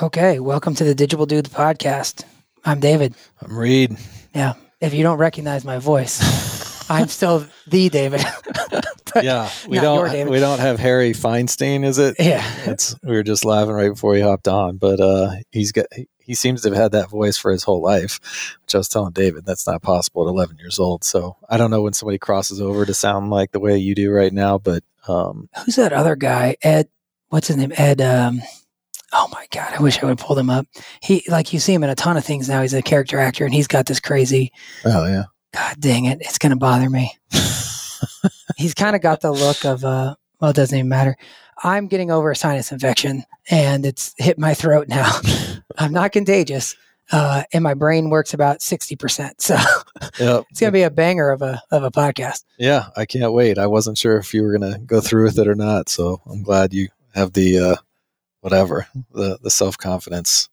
Okay, welcome to the Digible Dudes podcast. I'm David. I'm Reid. Yeah, if you don't recognize my voice, I'm still the David. yeah, we don't we don't have Harry Feinstein, is it? yeah, It's we were just laughing right before he hopped on, but uh, he's got he, he seems to have had that voice for his whole life. Which I was telling David that's not possible at 11 years old. So I don't know when somebody crosses over to sound like the way you do right now, but um, who's that other guy? Ed. What's his name? Ed. Um, oh my god, I wish I would have pulled him up. He like you see him in a ton of things now. He's a character actor, and he's got this crazy. oh yeah, God dang it, it's gonna bother me. he's kind of got the look of uh. Well, it doesn't even matter. I'm getting over a sinus infection, and it's hit my throat now. I'm not contagious. Uh, and my brain works about 60%. So yep. it's going to be a banger of a, of a podcast. yeah. I can't wait. I wasn't sure if you were gonna go through with it or not, so I'm glad you have the uh, whatever the the self confidence.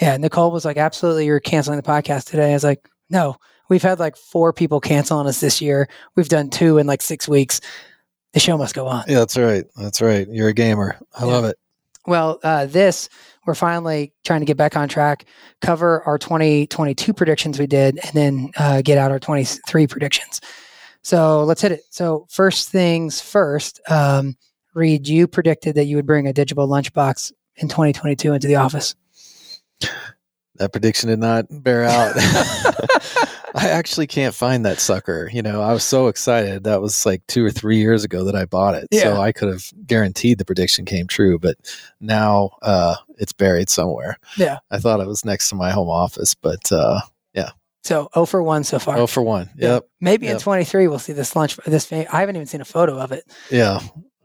Yeah. Nicole was like, absolutely, you're canceling the podcast today. I was like, no, we've had like four people cancel on us this year. We've done two in like six weeks. The show must go on. Yeah, that's right. That's right. You're a gamer. I Yeah. love it. Well, uh, this, we're finally trying to get back on track, cover our 2022 predictions we did, and then uh, get out our 23 predictions. So let's hit it. So, first things first, um, Reid, you predicted that you would bring a digital lunchbox in 2022 into the office. That prediction did not bear out. I actually can't find that sucker. You know, I was so excited. That was like two or three years ago that I bought it. Yeah. So I could have guaranteed the prediction came true, but now uh, it's buried somewhere. Yeah. I thought it was next to my home office, but uh, So, 0 for 1 so far. oh for one. Yeah. Yep. Maybe in 23 we'll see this lunch. This I haven't even seen a photo of it. Yeah.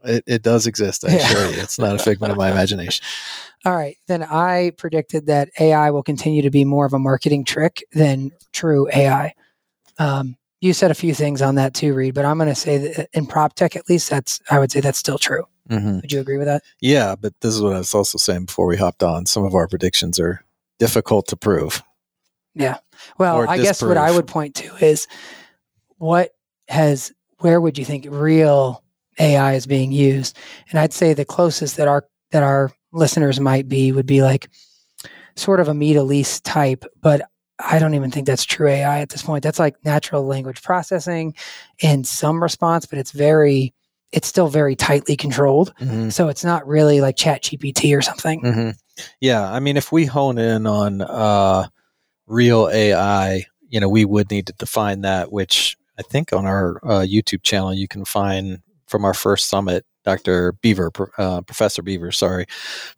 It, it does exist. I Yeah. assure you. It's not a figment of my imagination. All right. Then I predicted that AI will continue to be more of a marketing trick than true AI. Um, you said a few things on that too, Reid, but I'm going to say that in prop tech, at least, that's I would say that's still true. hmm Would you agree with that? Yeah, but this is what I was also saying before we hopped on. Some of our predictions are difficult to prove. Yeah. Well, I guess what I would point to is what has where would you think real AI is being used? And I'd say the closest that our that our listeners might be would be like sort of a MeetElise type, but I don't even think that's true AI at this point. That's like natural language processing in some response, but it's very it's still very tightly controlled. Mm-hmm. So it's not really like Chat GPT or something. hmm Yeah, I mean, if we hone in on uh, real AI, you know, we would need to define that. Which I think on our uh, YouTube channel you can find from our first summit, Dr. Beaver, uh, Professor Beaver, sorry,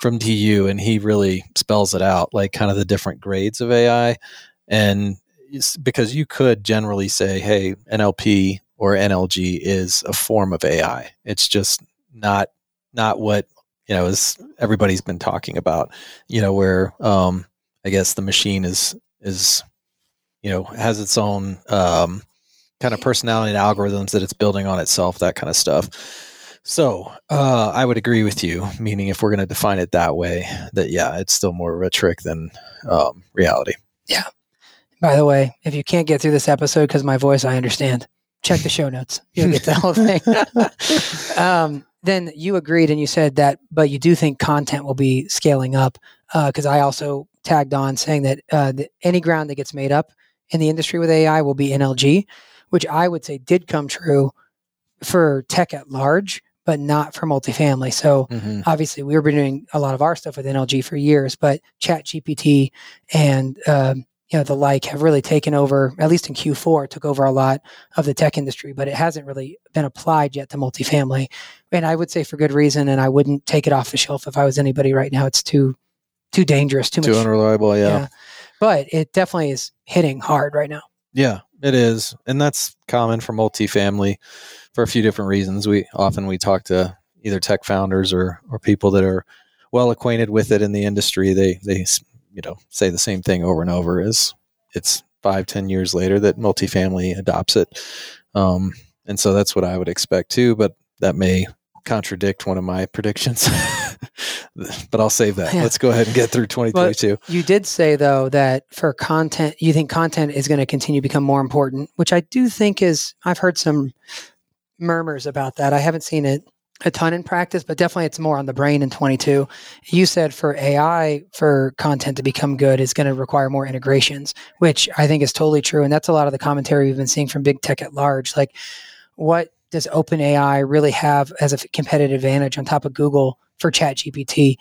from DU, and he really spells it out, like kind of the different grades of AI, and because you could generally say, hey, NLP or NLG is a form of AI. It's just not not what you know is everybody's been talking about you know where um i guess the machine is is you know has its own um kind of personality and algorithms that it's building on itself that kind of stuff so uh i would agree with you meaning if we're going to define it that way that yeah it's still more of a trick than um reality Yeah. By the way, if you can't get through this episode because my voice, I understand. Check the show notes. You'll get the whole thing. um, then you agreed and you said that, but you do think content will be scaling up because I also tagged on saying that uh, the, any ground that gets made up in the industry with AI will be NLG, which I would say did come true for tech at large, but not for multifamily. So mm-hmm. obviously we were doing a lot of our stuff with NLG for years, but Chat GPT and um, you know the like have really taken over. At least in Q4, took over a lot of the tech industry, but it hasn't really been applied yet to multifamily. And I would say for good reason. And I wouldn't take it off the shelf if I was anybody right now. It's too too dangerous, too, too much. unreliable yeah. yeah, but it definitely is hitting hard right now. Yeah, it is, and that's common for multifamily for a few different reasons. We often we talk to either tech founders or or people that are well acquainted with it in the industry. They they you know say the same thing over and over. Is it's five ten years later that multifamily adopts it, um, and so that's what I would expect too. But that may contradict one of my predictions, but I'll save that. Yeah. Let's go ahead and get through 2022. You did say though that for content, you think content is going to continue to become more important, which I do think is. I've heard some murmurs about that. I haven't seen it a ton in practice, but definitely it's more on the brain in 22. You said for AI for content to become good is going to require more integrations, which I think is totally true, and that's a lot of the commentary we've been seeing from big tech at large. Like, what does OpenAI really have as a competitive advantage on top of Google for ChatGPT?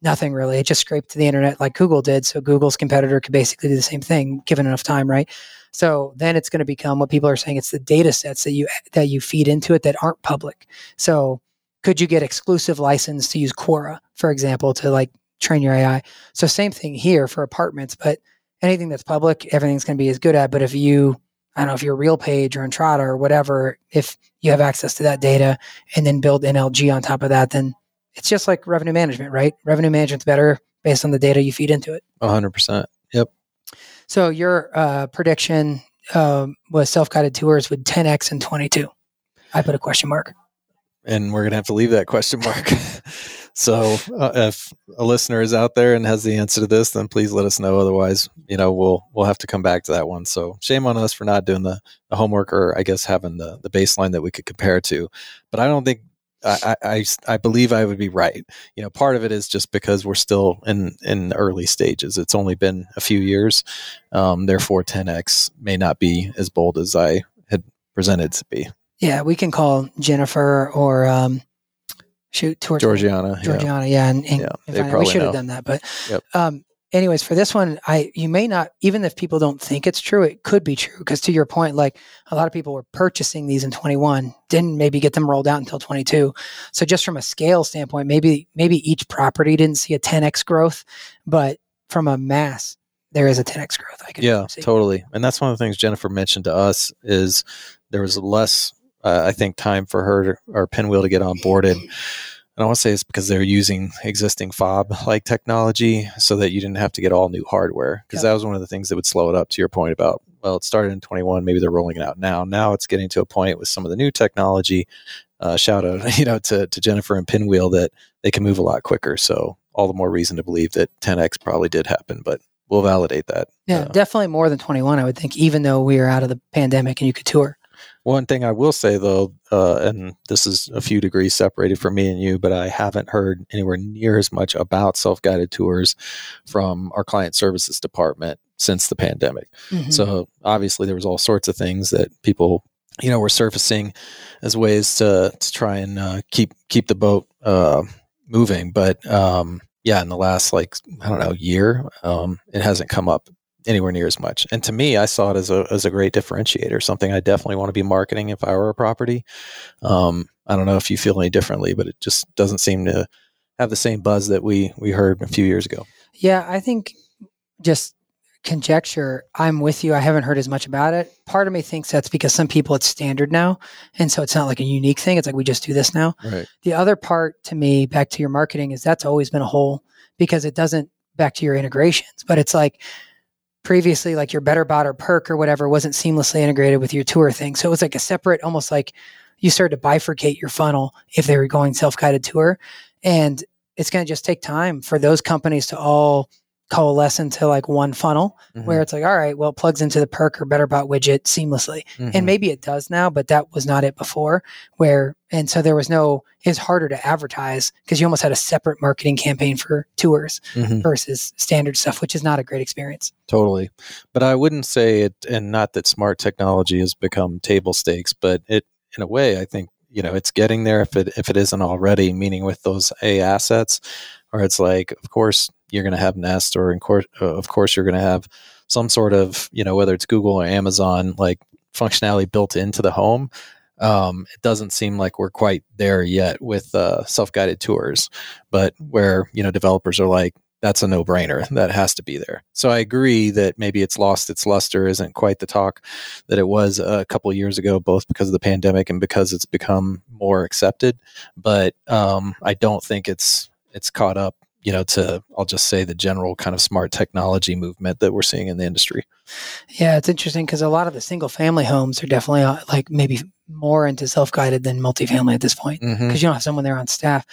Nothing really. It just scraped the internet like Google did. So Google's competitor could basically do the same thing given enough time, right? So then it's going to become what people are saying. It's the data sets that you that you feed into it that aren't public. So could you get exclusive license to use Quora, for example, to like train your AI? So same thing here for apartments, but anything that's public, everything's going to be as good at. But if you I don't know if you're RealPage or Entrata or whatever, if you have access to that data and then build NLG on top of that, then it's just like revenue management, right? Revenue management's better based on the data you feed into it. 100%. Yep. So your uh, prediction um, was self-guided tours with 10x and 22. I put a question mark. And we're going to have to leave that question mark. so uh, if a listener is out there and has the answer to this, then please let us know. Otherwise, you know, we'll we'll have to come back to that one. So shame on us for not doing the, the homework or I guess having the, the baseline that we could compare to. But I don't think I, I, I believe I would be right. You know, part of it is just because we're still in in early stages. It's only been a few years, um, therefore 10x may not be as bold as I had presented to be. Yeah, we can call Jennifer or um, shoot towards Georgiana, Georgiana, yeah, and, and, Yeah, and they find we should have done that. But Yep. um, anyways, for this one, I you may not even if people don't think it's true, it could be true because to your point, like a lot of people were purchasing these in 21, didn't maybe get them rolled out until 22. So just from a scale standpoint, maybe maybe each property didn't see a 10x growth, but from a mass, there is a 10x growth. I could Yeah, see. totally. And that's one of the things Jennifer mentioned to us is there was less, uh, I think, time for her to, or Pynwheel to get on boarded. And I want to say it's because they're using existing fob like technology so that you didn't have to get all new hardware. Because Yep. that was one of the things that would slow it up to your point about, well, it started in 21, maybe they're rolling it out now. Now it's getting to a point with some of the new technology. Uh, shout out, you know, to, to Jennifer and Pynwheel that they can move a lot quicker. So all the more reason to believe that 10x probably did happen, but we'll validate that. Yeah, uh, definitely more than 21, I would think, even though we are out of the pandemic and you could tour. One thing I will say though, uh, and this is a few degrees separated from me and you, but I haven't heard anywhere near as much about self guided tours from our client services department since the pandemic. Mhm. So obviously there was all sorts of things that people, you know, were surfacing as ways to to try and uh, keep keep the boat uh, moving. But um, yeah, in the last like I don't know year, um, it hasn't come up anywhere near as much. And to me, I saw it as a as a great differentiator, something I definitely want to be marketing if I were a property. Um, I don't know if you feel any differently, but it just doesn't seem to have the same buzz that we we heard a few years ago. Yeah, I think just conjecture, I'm with you. I haven't heard as much about it. Part of me thinks that's because some people it's standard now. And so it's not like a unique thing. It's like we just do this now. Right. The other part to me, back to your marketing, is that's always been a hole because it doesn't back to your integrations. But it's like previously, like your BetterBot or Perq or whatever wasn't seamlessly integrated with your tour thing. So it was like a separate, almost like you started to bifurcate your funnel if they were going self guided tour. And it's going to just take time for those companies to all coalesce into like one funnel Mhm. where it's like, all right, well, it plugs into the Perq or BetterBot widget seamlessly Mhm. and maybe it does now but that was not it before where and so there was no it's harder to advertise because you almost had a separate marketing campaign for tours Mhm. versus standard stuff which is not a great experience Totally. But I wouldn't say it, and not that smart technology has become table stakes, but it, in a way, I think, you know, it's getting there if it, if it isn't already, meaning with those A assets, or it's like, of course, you're going to have Nest, or course, uh, of course, you're going to have some sort of, you know, whether it's Google or Amazon, like functionality built into the home. Um, it doesn't seem like we're quite there yet with uh, self-guided tours, but where you know developers are like, that's a no-brainer. That has to be there. So i agree that maybe it's lost its luster isn't quite the talk that it was a couple years ago both because of the pandemic and because it's become more accepted. But um, i don't think it's it's caught up you know, to I'll just say the general kind of smart technology movement that we're seeing in the industry. Yeah, it's interesting because a lot of the single family homes are definitely uh, like maybe more into self guided than multifamily at this point because Mm-hmm. you don't have someone there on staff.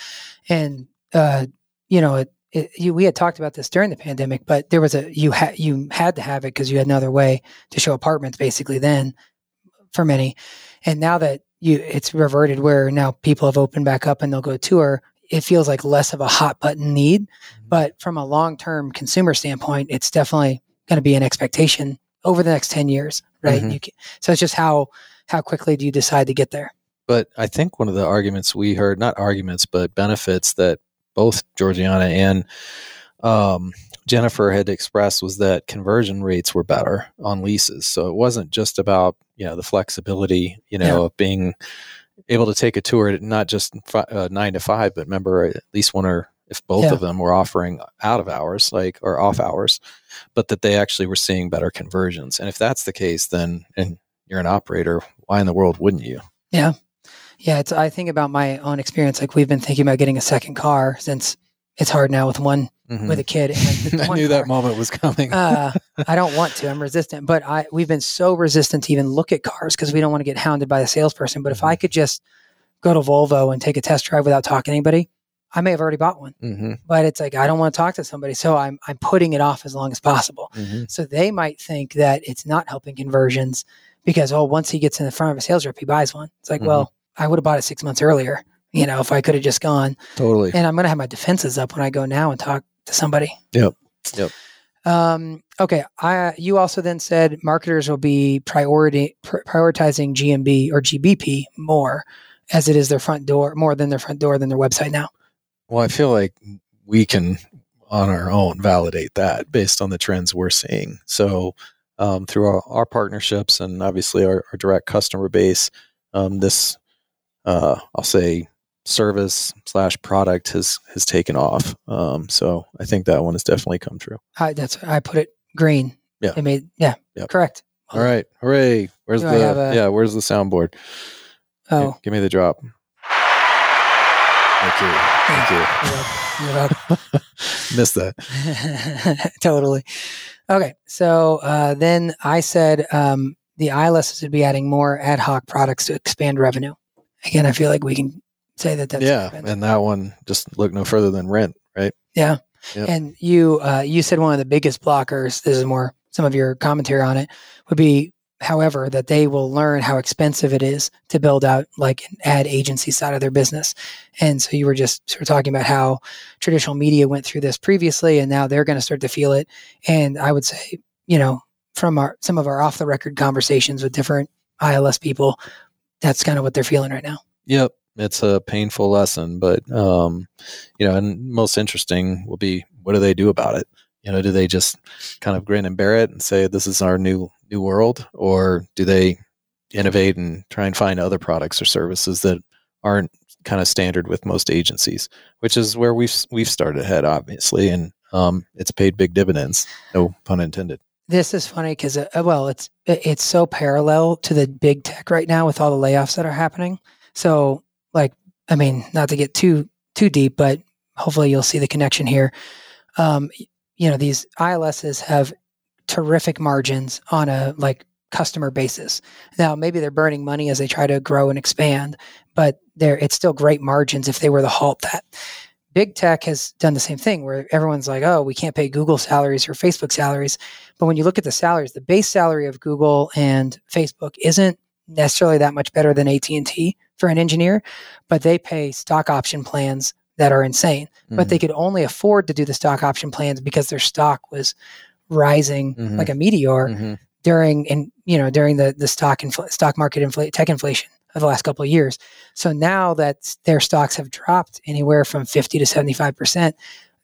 And, uh, you know, it, it, you, we had talked about this during the pandemic, but there was a, you had, you had to have it because you had no other way to show apartments basically then for many. And now that you, it's reverted where now people have opened back up and they'll go tour, it feels like less of a hot button need. But from a long term consumer standpoint, it's definitely going to be an expectation over the next 10 years, right? Mhm. You can, so it's just how, how quickly do you decide to get there? But I think one of the arguments we heard, not arguments, but benefits that both Georgiana and um, Jennifer had expressed was that conversion rates were better on leases. So it wasn't just about you know the flexibility, you know, of being able to take a tour at not just fi- uh, nine to five, but remember at least one or if both Yeah. of them were offering out of hours, like or off hours, but that they actually were seeing better conversions. And if that's the case, then and you're an operator, why in the world wouldn't you? Yeah, yeah. it's. I think about my own experience. Like we've been thinking about getting a second car since it's hard now with one Mhm. with a kid. And I knew car- that moment was coming. uh, I don't want to. I'm resistant, but I we've been so resistant to even look at cars because we don't want to get hounded by the salesperson. But if I could just go to Volvo and take a test drive without talking to anybody, I may have already bought one. hmm But it's like I don't want to talk to somebody, so I'm I'm putting it off as long as possible. hmm So they might think that it's not helping conversions because oh, once he gets in the front of a sales rep, he buys one. It's like, Mhm. well, I would have bought it six months earlier. You know, if I could have just gone, Totally. and I'm going to have my defenses up when I go now and talk to somebody. Yep. Yep. Um, okay. I you also then said marketers will be priority pr- prioritizing GMB or GBP more as it is their front door more than their front door than their website now. Well, I feel like we can, on our own, validate that based on the trends we're seeing. So, um, through our, our partnerships and obviously our, our direct customer base, um, this, uh, I'll say, service slash product has has taken off. Um, so I think that one has definitely come true. I that's I put it green. Yeah. It made yeah. Yep. Correct. All right, hooray! Where's Do the a- yeah? Where's the soundboard? Oh, give me the drop. Thank you. Thank you. you're welcome. Missed that. totally. Okay. So uh, then I said um, the ILS would be adding more ad hoc products to expand revenue. Again, I feel like we can say that that's yeah, happened. and that one just look no further than rent, right? Yeah. Yep. And you uh, you said one of the biggest blockers, this is more some of your commentary on it, would be however that they will learn how expensive it is to build out like an ad agency side of their business. And so you were just sort of talking about how traditional media went through this previously and now they're going to start to feel it. And I would say, you know, from our some of our off the record conversations with different ILS people, that's kind of what they're feeling right now. Yep, it's a painful lesson, but um, you know, and most interesting will be what do they do about it? You know, do they just kind of grin and bear it and say this is our new new world, or do they innovate and try and find other products or services that aren't kind of standard with most agencies? Which is where we've we've started ahead, obviously, and um, it's paid big dividends. No pun intended. This is funny because, uh, well, it's it's so parallel to the big tech right now with all the layoffs that are happening. So, I mean, not to get too too deep, but hopefully you'll see the connection here. Um, you know, these ILSs have terrific margins on a like customer basis. Now, maybe they're burning money as they try to grow and expand, but they're it's still great margins if they were to halt that. Big tech has done the same thing where everyone's like, oh, we can't pay Google salaries or Facebook salaries. But when you look at the salaries, the base salary of Google and Facebook isn't necessarily that much better than AT&T for an engineer, but they pay stock option plans that are insane. But they could only afford to do the stock option plans because their stock was rising Mhm. like a meteor Mhm. during and you know during the the stock infl- stock market infl- tech inflation of the last couple of years. So now that their stocks have dropped anywhere from 50 to 75%,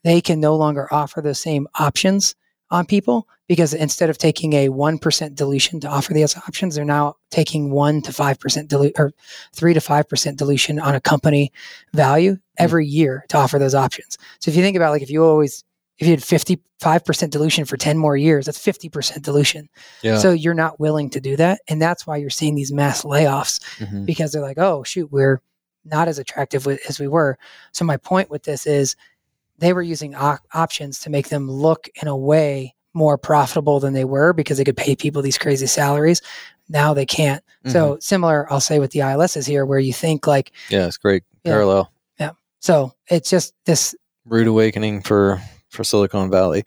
they can no longer offer those same options on people because instead of taking a 1% dilution to offer these options, they're now taking 1 to 5% dilution or 3 to 5% dilution on a company value every year to offer those options. So if you think about like if you always if you had 55% dilution for 10 more years, that's 50% dilution. Yeah. So you're not willing to do that. And that's why you're seeing these mass layoffs Mhm. because they're like, oh, shoot, we're not as attractive as we were. So my point with this is they were using op- options to make them look in a way more profitable than they were because they could pay people these crazy salaries. Now they can't. Mm-hmm. So similar, I'll say with the ILS is here, where you think like, yeah, it's great Yeah. parallel. Yeah. So it's just this, Rude awakening for for Silicon Valley.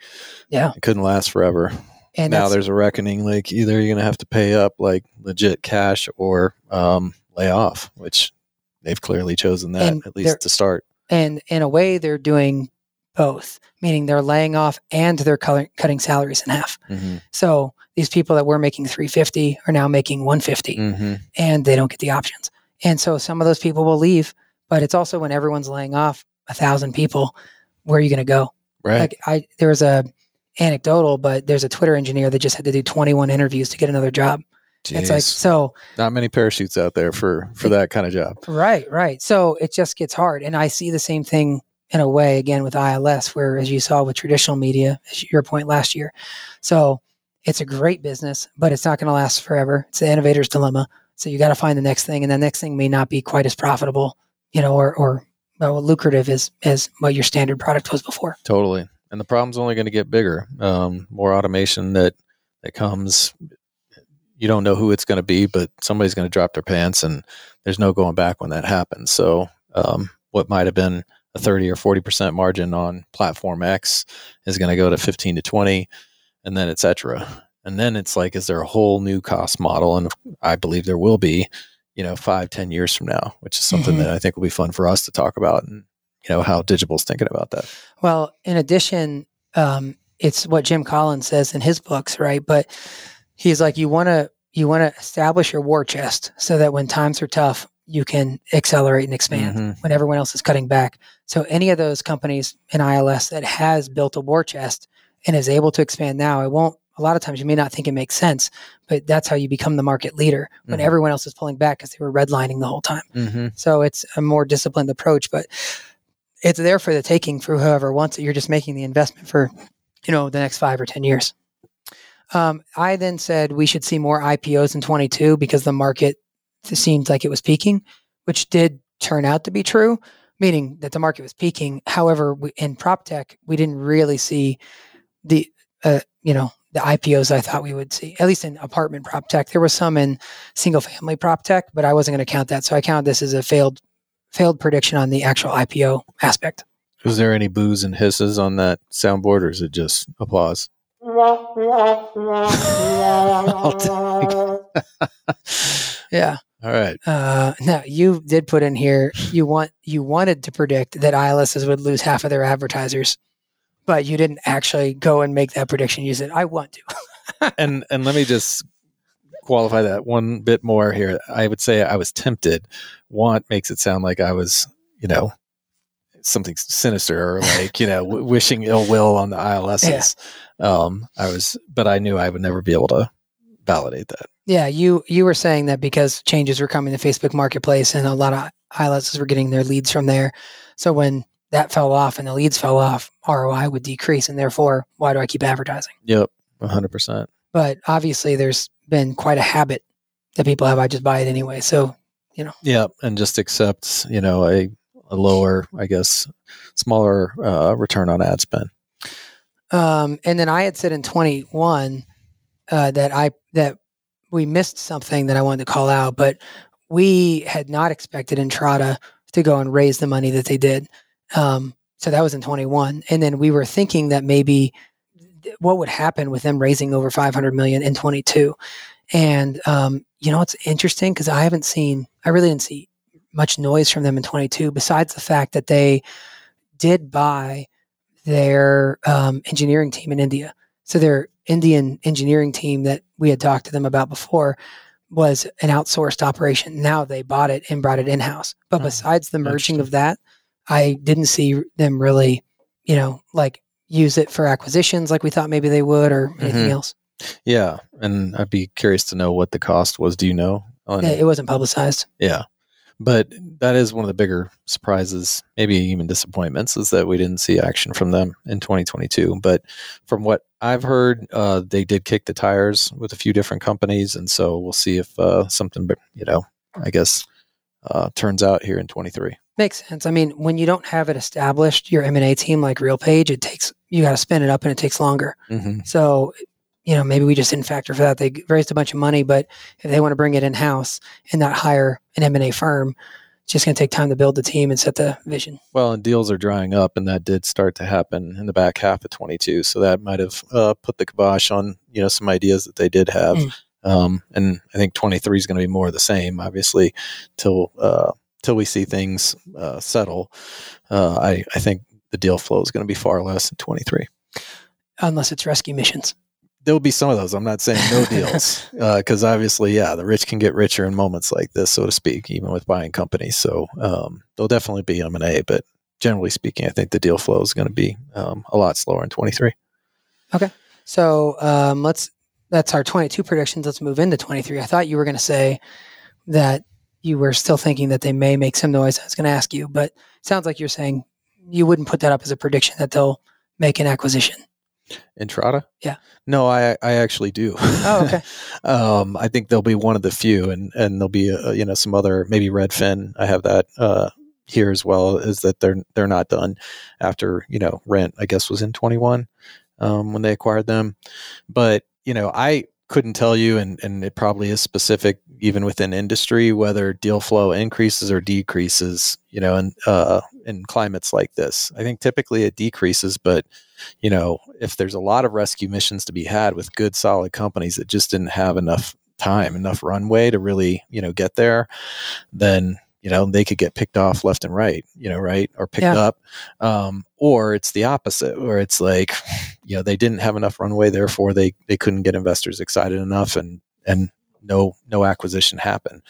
Yeah. it couldn't last forever. and now there's a reckoning. Like either you're gonna have to pay up like legit cash or um, lay off, which they've clearly chosen that at least to start. and in a way they're doing both, meaning they're laying off and they're cutting, cutting salaries in half. hmm So these people that were making 350 are now making 150 hmm and they don't get the options. And so some of those people will leave, but it's also when everyone's laying off a thousand people, where are you going to go? Right. Like I, there was a anecdotal, but there's a Twitter engineer that just had to do 21 interviews to get another job. It's like, so not many parachutes out there for for that kind of job. Right, right. So it just gets hard. And I see the same thing in a way again with ILS, where as you saw with traditional media, your point last year. So it's a great business, but it's not going to last forever. It's the innovator's dilemma. So you got to find the next thing, and the next thing may not be quite as profitable, you know, or or well, lucrative as as what your standard product was before. Totally. And the problem's only going to get bigger. Um, more automation that that comes. You don't know who it's going to be, but somebody's going to drop their pants, and there's no going back when that happens. So, um, what might have been a 30 or 40 percent margin on platform X is going to go to 15 to 20, and then et cetera. And then it's like, is there a whole new cost model? And I believe there will be, you know, five, ten years from now, which is something Mhm. that I think will be fun for us to talk about, and you know how Digible's thinking about that. Well, in addition, um, it's what Jim Collins says in his books, right? But he's like, you want to you want to establish your war chest so that when times are tough, you can accelerate and expand Mhm. when everyone else is cutting back. So any of those companies in ILS that has built a war chest and is able to expand now, it won't. A lot of times you may not think it makes sense, but that's how you become the market leader when Mhm. everyone else is pulling back because they were redlining the whole time. Mm-hmm. So it's a more disciplined approach, but it's there for the taking for whoever wants it. You're just making the investment for, you know, the next five or 10 years. Um, I then said we should see more IPOs in 22 because the market seemed like it was peaking, which did turn out to be true, meaning that the market was peaking. However, we, in prop tech, we didn't really see the, uh, you know, the IPOs I thought we would see, at least in apartment prop tech. There was some in single family prop tech, but I wasn't going to count that. So I count this as a failed failed prediction on the actual IPO aspect. Was there any boos and hisses on that soundboard, or is it just applause? Yeah. All right. Uh, now you did put in here you want you wanted to predict that ILSs would lose half of their advertisers, but you didn't actually go and make that prediction. You said I want to. and and let me just qualify that one bit more here. I would say I was tempted. Want makes it sound like I was, you know, something sinister or like you know w- wishing ill will on the ILSs. Um, I was, but I knew I would never be able to validate that. Yeah, you you were saying that because changes were coming to Facebook Marketplace and a lot of ILSs were getting their leads from there. So when that fell off and the leads fell off, ROI would decrease, and therefore, why do I keep advertising? Yep, one hundred percent. but obviously there's been quite a habit that people have. I just buy it anyway. So you know. Yeah, and just accept you know a a lower, I guess, smaller uh, return on ad spend. Um, and then I had said in 21 uh, that I that we missed something that I wanted to call out, but we had not expected Entrata to go and raise the money that they did. Um, so that was in 21, and then we were thinking that maybe what would happen with them raising over 500 million in 22. And um, you know, it's interesting because I haven't seen, I really didn't see much noise from them in 22, besides the fact that they did buy their um, engineering team in India. So their Indian engineering team that we had talked to them about before was an outsourced operation. Now they bought it and brought it in house. But Oh, besides the merging of that, I didn't see them really, you know, like use it for acquisitions like we thought maybe they would or anything Mhm. else. Yeah, and I'd be curious to know what the cost was. Do you know? On, It wasn't publicized. Yeah. But that is one of the bigger surprises, maybe even disappointments, is that we didn't see action from them in 2022. But from what I've heard, uh, they did kick the tires with a few different companies. And so we'll see if uh, something, you know, I guess, uh, turns out here in 23. Makes sense. I mean, when you don't have it established, your M and A team like RealPage, it takes you got to spin it up and it takes longer. Mm-hmm. So, you know, maybe we just didn't factor for that. They raised a bunch of money, but if they want to bring it in house and not hire an M and A firm, it's just going to take time to build the team and set the vision. Well, and deals are drying up, and that did start to happen in the back half of 22. So that might have uh, put the kibosh on you know some ideas that they did have. Mm. Um, and I think 23 is going to be more of the same, obviously, till uh, till we see things uh, settle. Uh, I I think the deal flow is going to be far less in 23. Unless it's rescue missions. There'll be some of those. I'm not saying no deals, because obviously, yeah, the rich can get richer in moments like this, so to speak, even with buying companies. So um, there'll definitely be M and A, but generally speaking, I think the deal flow is going to be um, a lot slower in 23. Okay, So um, let's that's our 22 predictions. Let's move into 23. I thought you were going to say that you were still thinking that they may make some noise. I was going to ask you, but sounds like you're saying you wouldn't put that up as a prediction that they'll make an acquisition. Entrata? Yeah. No, I I actually do. Oh, okay. um, I think they'll be one of the few, and and there'll be uh, you know some other maybe Redfin. I have that uh, here as well. Is that they're they're not done after you know Rent? I guess was in twenty one um, when they acquired them, but you know I couldn't tell you, and and it probably is specific even within industry whether deal flow increases or decreases. You know, in uh, in climates like this, I think typically it decreases, but you know, if there's a lot of rescue missions to be had with good, solid companies that just didn't have enough time, enough runway to really, you know, get there, then you know they could get picked off left and right, you know, right or picked Yeah. up, um, or it's the opposite, where it's like, you know, they didn't have enough runway, therefore they they couldn't get investors excited enough, and and no no acquisition happened.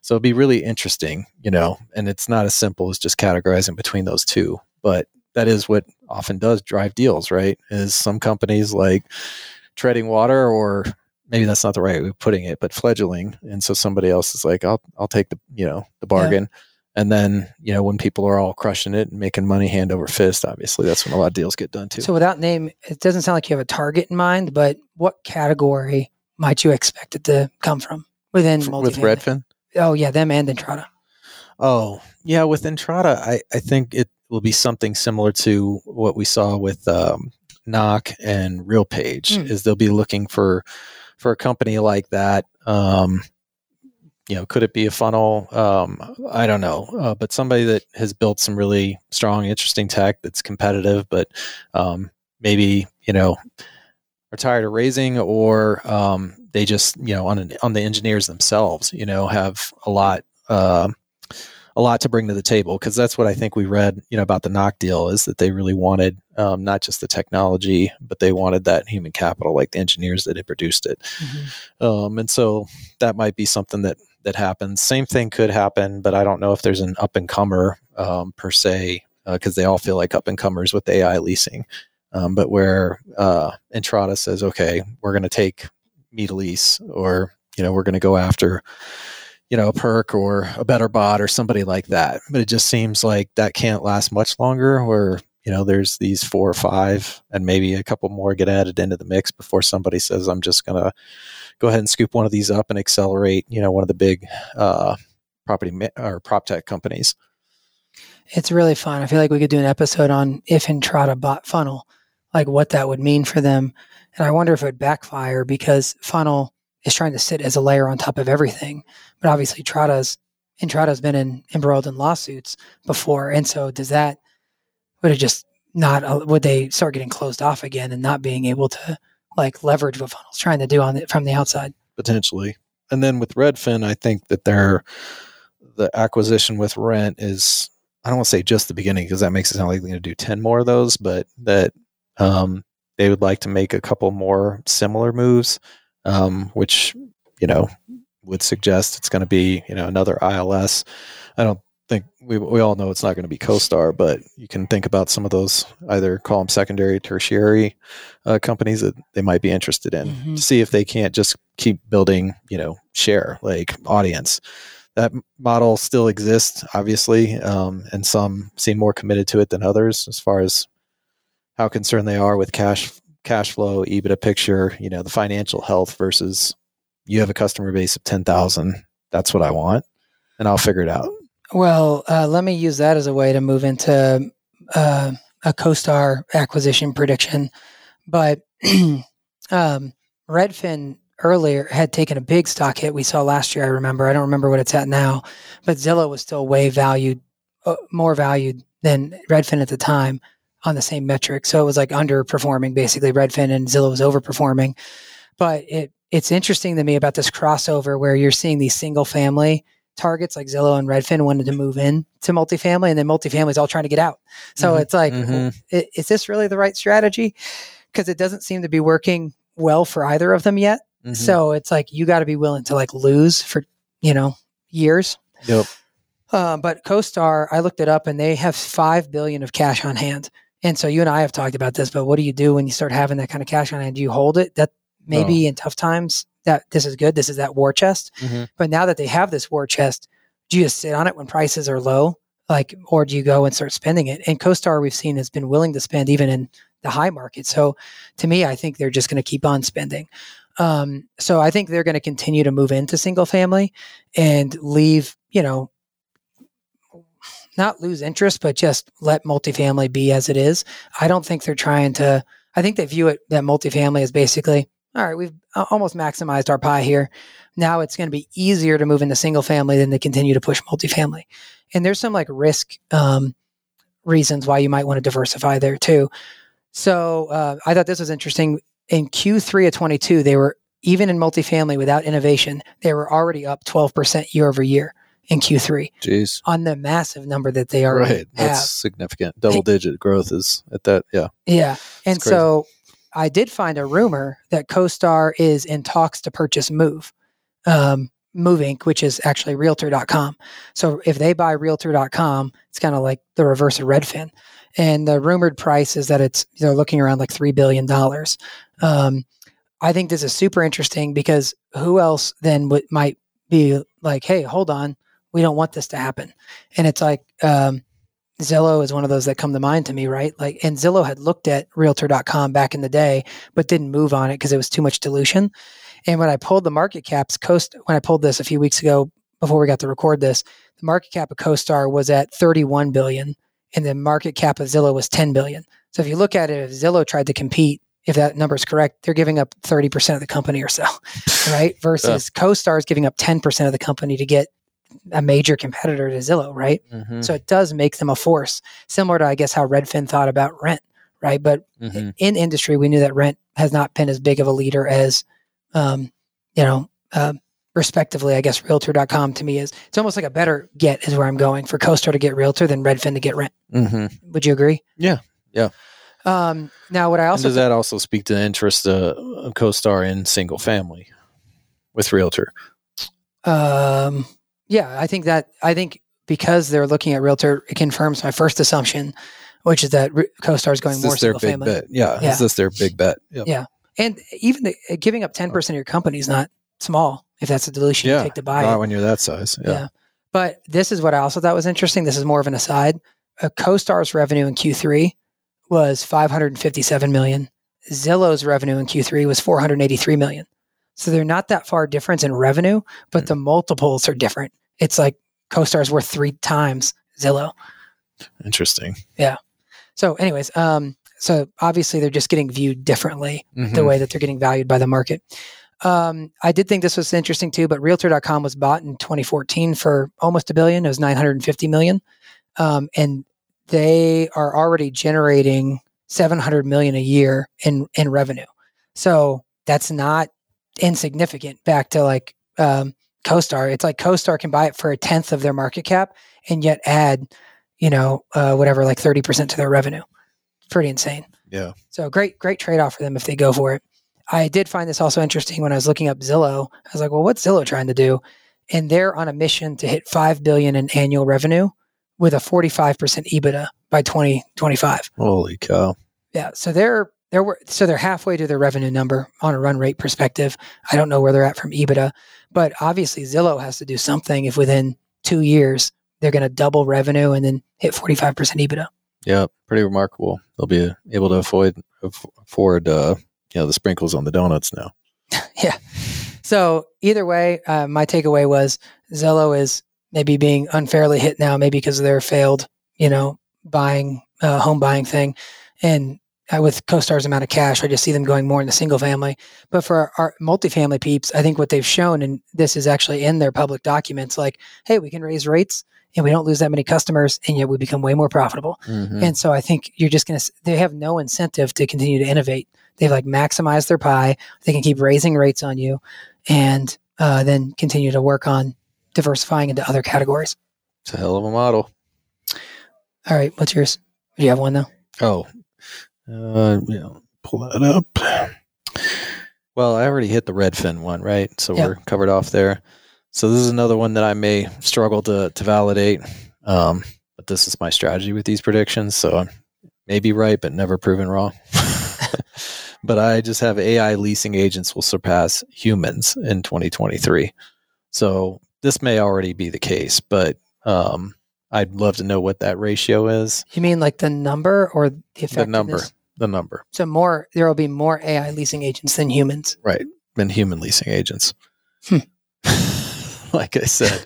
So it'd be really interesting, you know, and it's not as simple as just categorizing between those two, but that is what often does drive deals, right? Is some companies like treading water or maybe that's not the right way of putting it, but fledgling. And so somebody else is like, I'll I'll take the you know, the bargain. And then, you know, when people are all crushing it and making money hand over fist, obviously that's when a lot of deals get done too. So without name, it doesn't sound like you have a target in mind, but what category might you expect it to come from within F- with? Redfin? Oh yeah, them and Entrata. Oh, yeah. With Entrata, I, I think it will be something similar to what we saw with um, Knock and RealPage. Hmm. Is they'll be looking for for a company like that. Um, you know, could it be a funnel? Um, I don't know, uh, but somebody that has built some really strong, interesting tech that's competitive, but um, maybe you know are tired of raising, or um, they just you know on an, on the engineers themselves, you know, have a lot. um a lot to bring to the table because that's what I think we read, you know, about the knock deal is that they really wanted um, not just the technology, but they wanted that human capital, like the engineers that had produced it. Um, and so that might be something that that happens. Same thing could happen, but I don't know if there's an up and comer um, per se because they all feel like up and comers with AI leasing. Um, but where uh, Entrata says, okay, we're going to take MeetElise, or you know, we're going to go after you know, a Perq or a BetterBot or somebody like that. But it just seems like that can't last much longer where, you know, there's these four or five and maybe a couple more get added into the mix before somebody says, I'm just going to go ahead and scoop one of these up and accelerate, you know, one of the big uh, property ma- or prop tech companies. It's really fun. I feel like we could do an episode on if Entrata bought Funnel, like what that would mean for them. And I wonder if it would backfire because Funnel is trying to sit as a layer on top of everything. But obviously, Trada's Entrata's been in, embroiled in lawsuits before, and so does that? Would it just not? uh, Would they start getting closed off again and not being able to like leverage what Funnel's trying to do on it from the outside? potentially. And then with Redfin, I think that their the acquisition with Rent is I don't want to say just the beginning because that makes it sound like they're going to do ten more of those, but that um, they would like to make a couple more similar moves, um, which you know would suggest it's going to be you know another ILS. I don't think we we all know it's not going to be CoStar, but you can think about some of those either call them secondary, tertiary uh, companies that they might be interested in Mhm. to see if they can't just keep building, you know, share like audience. That model still exists, obviously, um, and some seem more committed to it than others as far as how concerned they are with cash cash flow, EBITDA picture, you know, the financial health versus you have a customer base of ten thousand. That's what I want, and I'll figure it out. Well, uh, let me use that as a way to move into uh, a CoStar acquisition prediction. But um, Redfin earlier had taken a big stock hit we saw last year. I remember. I don't remember what it's at now, but Zillow was still way valued, uh, more valued than Redfin at the time on the same metric. So it was like underperforming basically. Redfin and Zillow was overperforming. But it it's interesting to me about this crossover where you're seeing these single family targets like Zillow and Redfin wanted to move in to multifamily, and then multifamily is all trying to get out. So Mhm. it's like, Mhm. i- is this really the right strategy? Because it doesn't seem to be working well for either of them yet. Mhm. So it's like you got to be willing to like lose for you know years. Yep. Uh, but CoStar, I looked it up, and they have five billion of cash on hand. And so you and I have talked about this, but what do you do when you start having that kind of cash on hand? Do you hold it? That maybe in tough times that this is good. This is that war chest. Mhm. But now that they have this war chest, do you just sit on it when prices are low? Like, or do you go and start spending it? And CoStar, we've seen, has been willing to spend even in the high market. So to me, I think they're just going to keep on spending. Um, so I think they're going to continue to move into single family and leave, you know, not lose interest, but just let multifamily be as it is. I don't think they're trying to, I think they view it that multifamily is basically, all right, we've almost maximized our pie here. Now it's going to be easier to move into single family than to continue to push multifamily. And there's some like risk um, reasons why you might want to diversify there too. So uh, I thought this was interesting. In Q3 of 22, they were even in multifamily without innovation, they were already up 12% year over year in Q3 Jeez. on the massive number that they already Right. That's significant. Double digit growth is at that. Yeah. Yeah. And so I did find a rumor that CoStar is in talks to purchase Move, um, Move Inc., which is actually Realtor.com. So if they buy Realtor.com, it's kind of like the reverse of Redfin. And the rumored price is that it's they're looking around like three billion dollars. Um, I think this is super interesting because who else then would might be like, hey, hold on, we don't want this to happen, and it's like um, Zillow is one of those that come to mind to me, right? Like, and Zillow had looked at Realtor.com back in the day, but didn't move on it because it was too much dilution. And when I pulled the market caps, Coast when I pulled this a few weeks ago before we got to record this, the market cap of CoStar was at 31 billion, and the market cap of Zillow was 10 billion. So if you look at it, if Zillow tried to compete, if that number is correct, they're giving up 30% of the company or so, right? Versus CoStar is giving up 10% of the company to get a major competitor to Zillow, right? Mhm. So it does make them a force, similar to I guess how Redfin thought about rent, right? But Mhm. in industry, we knew that rent has not been as big of a leader as, um, you know, uh, respectively. I guess Realtor.com to me is it's almost like a better get is where I'm going for CoStar to get Realtor than Redfin to get rent. Mhm. Would you agree? Yeah. Yeah. Um, now, what I And also does that also speak to the interest uh, of CoStar in single family with Realtor? Um, yeah, I think that I think because they're looking at realtor, it confirms my first assumption, which is that CoStar is going Is more this their single big family. bet? Yeah. Yeah. Is this their big bet? Yep. Yeah. And even the, uh, giving up ten percent of your company is not small if that's a dilution Yeah, you take to buy Not it. when you're that size. Yeah. Yeah. But this is what I also thought was interesting. This is more of an aside. Uh, CoStar's revenue in Q3 was 557 million. Zillow's revenue in Q3 was 483 million. So they're not that far difference in revenue, but the multiples are different. It's like CoStar's worth three times Zillow. Interesting. Yeah. So, anyways, um, so obviously they're just getting viewed differently the Mhm. way that they're getting valued by the market. Um, I did think this was interesting too, but Realtor.com was bought in 2014 for almost a billion. It was 950 million, um, and they are already generating 700 million a year in in revenue. So that's not insignificant. Back to like um, CoStar, it's like CoStar can buy it for a tenth of their market cap and yet add, you know, uh, whatever, like 30 percent to their revenue. Pretty insane. Yeah. So great, great trade off for them if they go for it. I did find this also interesting when I was looking up Zillow. I was like, well, what's Zillow trying to do? And they're on a mission to hit five billion in annual revenue with a 45% EBITDA by 2025. Holy cow. Yeah. So they're they're wor- so they're halfway to their revenue number on a run rate perspective. I don't know where they're at from EBITDA, but obviously Zillow has to do something if within two years they're going to double revenue and then hit 45% EBITDA. Yeah. Pretty remarkable. They'll be able to avoid afford uh, you know the sprinkles on the donuts now. Yeah. So either way, uh, my takeaway was Zillow is maybe being unfairly hit now, maybe because of their failed, you know, buying uh, home buying thing, and uh, with CoStar's amount of cash, I just see them going more in the single family. But for our, our multifamily peeps, I think what they've shown, and this is actually in their public documents, like, hey, we can raise rates and we don't lose that many customers, and yet we become way more profitable. Mhm. And so I think you're just going to, they have no incentive to continue to innovate. They've like maximized their pie. They can keep raising rates on you and uh, then continue to work on diversifying into other categories. it's a hell of a model. All right. What's yours? Do you have one though? Oh, uh, yeah, pull that up. Well, I already hit the Redfin one, right? So Yeah. we're covered off there. So this is another one that I may struggle to to validate. Um, but this is my strategy with these predictions. So I may be right, but never proven wrong. but I just have AI leasing agents will surpass humans in 2023. So this may already be the case, but um, I'd love to know what that ratio is. You mean like the number or the effectiveness? The number, the number. So more, there will be more AI leasing agents than humans. Right. Than human leasing agents. Hmm. like I said,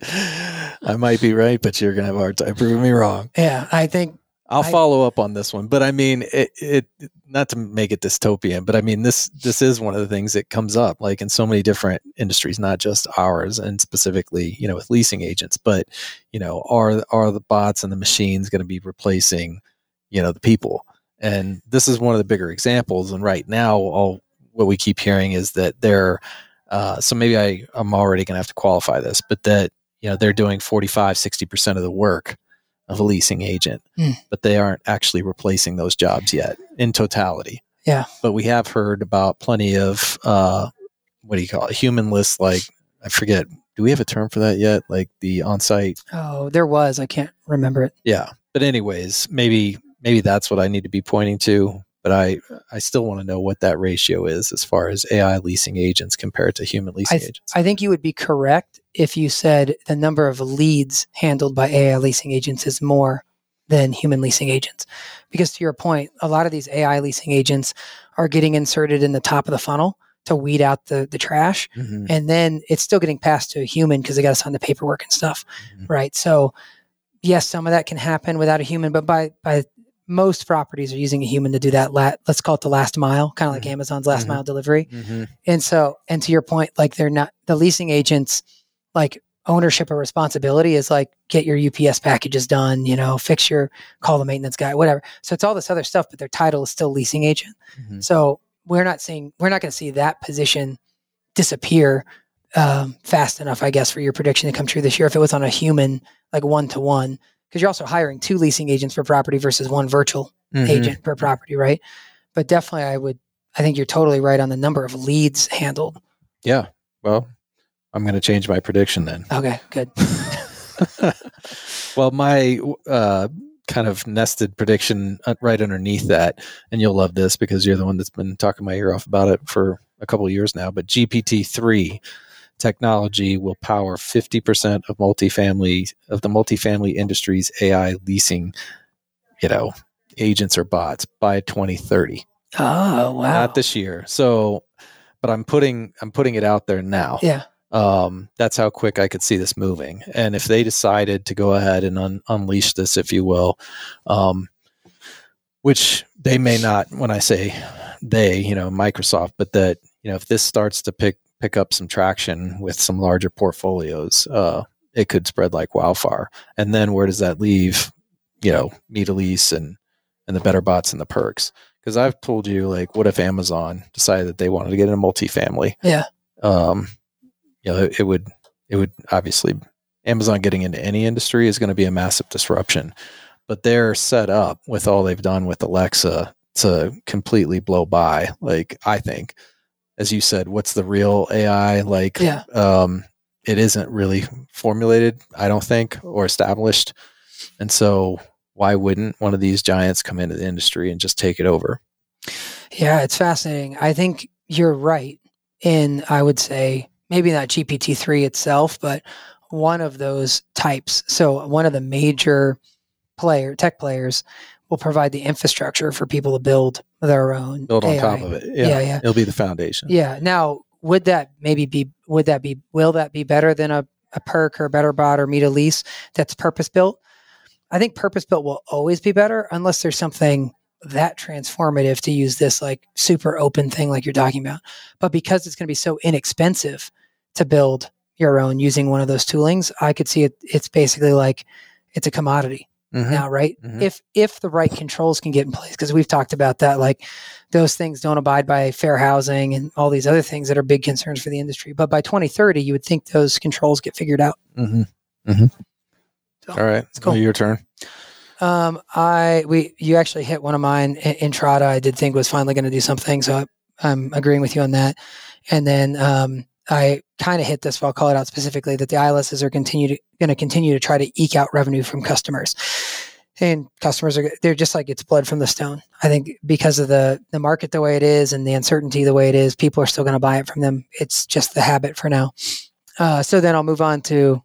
I might be right, but you're to have a hard time proving me wrong. Yeah. I think, I'll I- follow up on this one, but I mean, it, it, not to make it dystopian, but I mean, this, this is one of the things that comes up like in so many different industries, not just ours and specifically, you know, with leasing agents, but, you know, are, are the bots and the machines going to be replacing, you know, the people? And this is one of the bigger examples. And right now, all what we keep hearing is that they're, uh, so maybe I, I'm already going to have to qualify this, but that, you know, they're doing 45, 60% of the work of a leasing agent, Hmm. but they aren't actually replacing those jobs yet in totality. Yeah. But we have heard about plenty of, uh, what do you call it? Human Humanless, like, I forget, do we have a term for that yet? Like the on site oh, there was, I can't remember it. yeah but anyways maybe maybe that's what i need to be pointing to but i i still want to know what that ratio is as far as ai leasing agents compared to human leasing th- agents I think you would be correct if you said the number of leads handled by AI leasing agents is more than human leasing agents. Because to your point, a lot of these AI leasing agents are getting inserted in the top of the funnel to weed out the, the trash. Mhm. And then it's still getting passed to a human because they got to sign the paperwork and stuff. Mhm. Right. So, yes, some of that can happen without a human, but by, by most properties are using a human to do that. La- let's call it the last mile, kind of like Mhm. Amazon's last Mhm. mile delivery. Mhm. And so, and to your point, like they're not the leasing agents, like ownership or responsibility is like get your UPS packages done, you know, fix your call the maintenance guy, whatever. So it's all this other stuff, but their title is still leasing agent. Mhm. So we're not seeing, we're not going to see that position disappear um, fast enough, I guess, for your prediction to come true this year. If it was on a human, like one to one, because you're also hiring two leasing agents per property versus one virtual Mhm. agent per property, right? But definitely, I would. I think you're totally right on the number of leads handled. yeah well i'm going to change my prediction then Okay, good. well my uh kind of nested prediction uh, right underneath that and you'll love this because you're the one that's been talking my ear off about it for a couple of years now but gpt-3 technology will power 50% of multifamily of the multifamily industry's ai leasing you know agents or bots by 2030 Oh wow. not this year so but i'm putting i'm putting it out there now yeah. um, that's how quick I could see this moving. And if they decided to go ahead and un- unleash this, if you will, um, which they may not, when I say they, you know, Microsoft, but that you know, if this starts to pick pick up some traction with some larger portfolios, uh, it could spread like wildfire. And then where does that leave? You know, MeetElise and and the BetterBots and the Perqs. Because I've told you, like, what if Amazon decided that they wanted to get into multifamily? Yeah. Um, you know, it, it would it would obviously Amazon getting into any industry is going to be a massive disruption, but they're set up with all they've done with Alexa to completely blow by. Like I think, as you said, what's the real AI like? Yeah. Um, it isn't really formulated, I don't think, or established, and so why wouldn't one of these giants come into the industry and just take it over? Yeah, it's fascinating. I think you're right in, I would say, maybe not GPT 3 itself, but one of those types. So, one of the major player tech players will provide the infrastructure for people to build their own Build on AI. top of it. Yeah. Yeah, yeah. It'll be the foundation. Yeah. Now, would that maybe be, would that be, will that be better than a, a Perq or a BetterBot or MeetElise that's purpose built. I think purpose built will always be better unless there's something that transformative to use this like super open thing like you're talking about. But because it's going to be so inexpensive to build your own using one of those toolings, I could see it. It's basically like it's a commodity Mhm. now, right? Mhm. If if the right controls can get in place, because we've talked about that, like those things don't abide by fair housing and all these other things that are big concerns for the industry. But by 2030, you would think those controls get figured out. Mhm. Mhm. So, All right. cool. Your turn. Um, I we you actually hit one of mine. I- Entrata, I did think was finally going to do something, so I, I'm agreeing with you on that. And then um, I kind of hit this, but I'll call it out specifically that the ILSs are continue to going to continue to try to eke out revenue from customers. And customers are they're just like it's blood from the stone. I think because of the the market the way it is and the uncertainty the way it is, people are still going to buy it from them. It's just the habit for now. Uh, so then I'll move on to